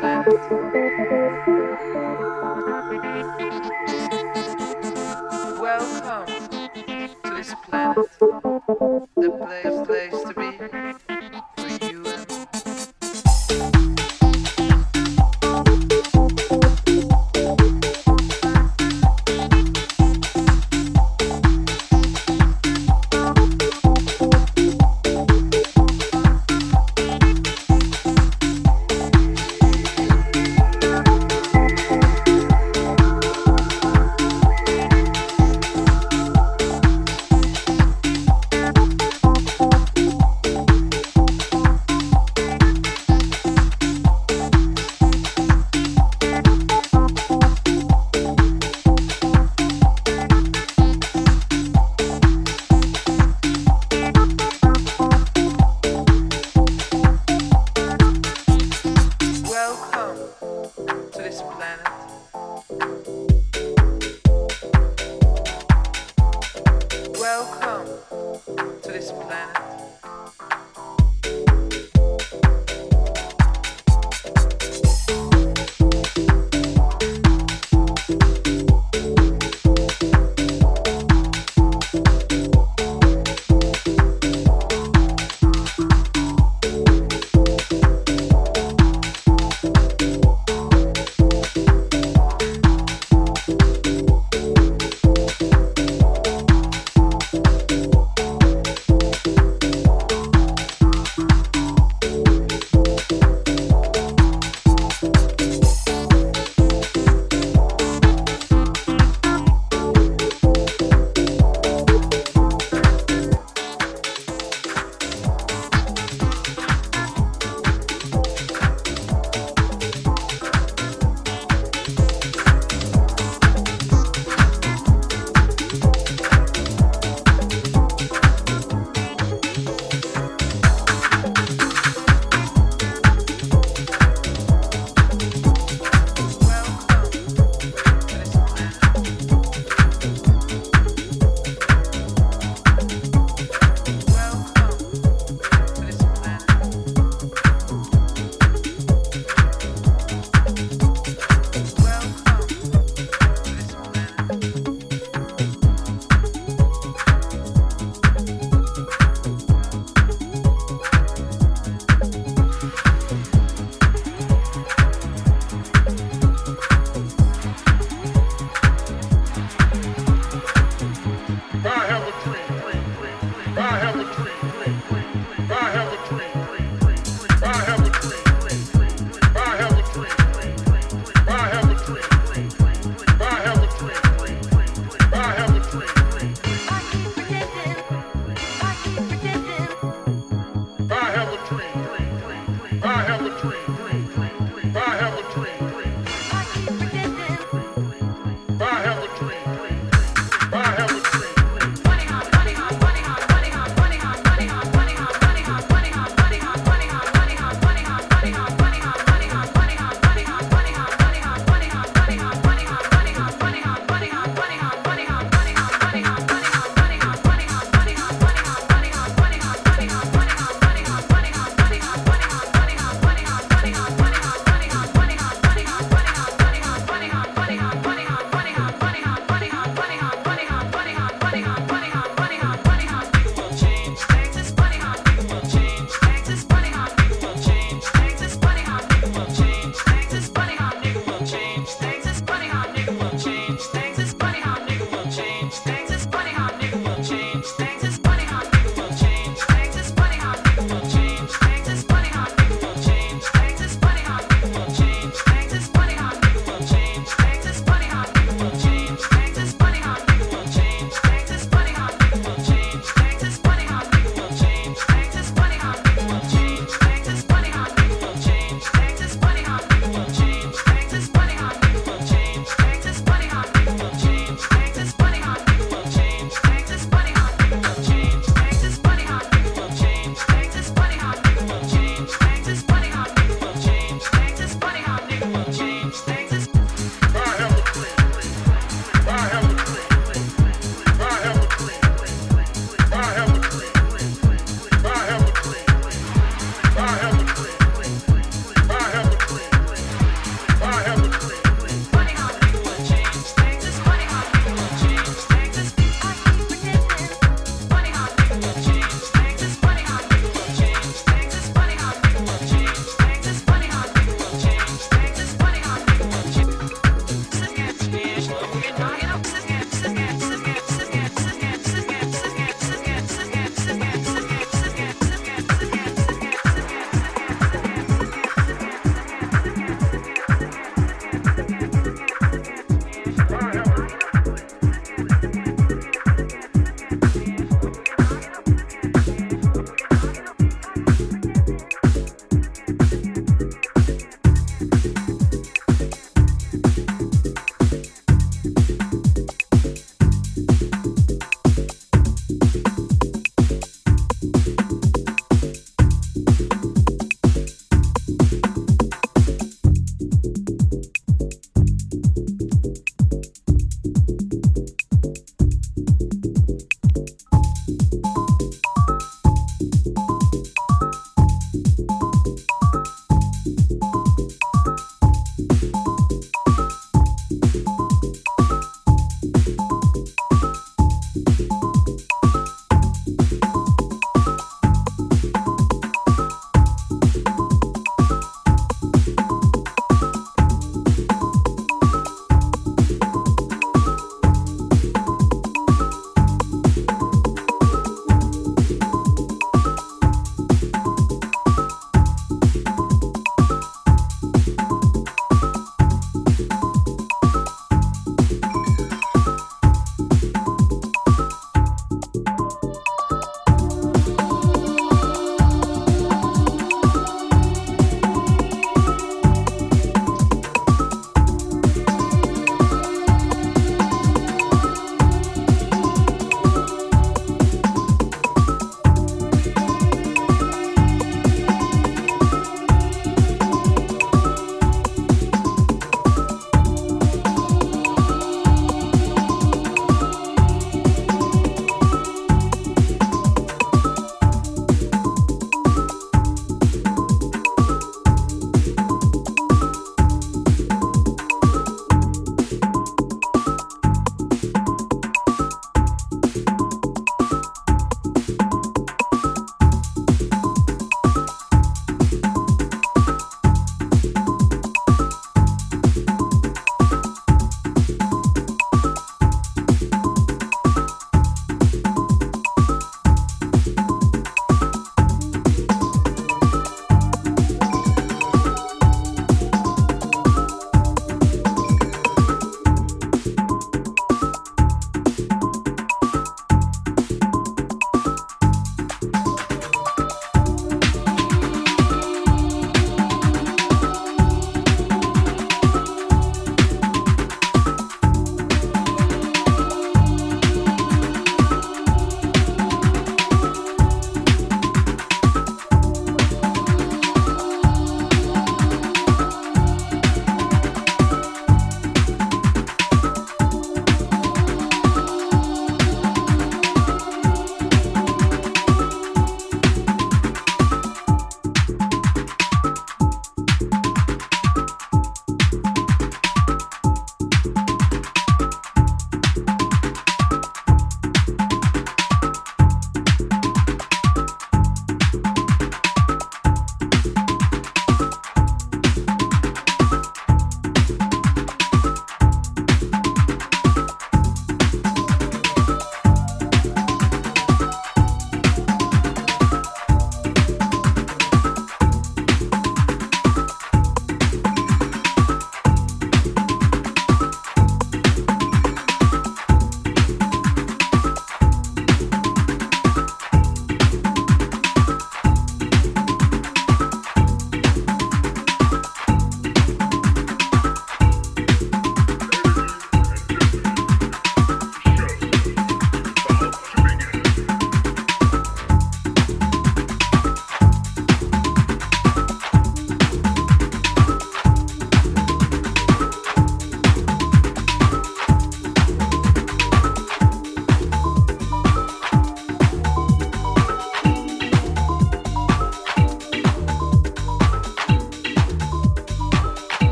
planet. Welcome to this planet.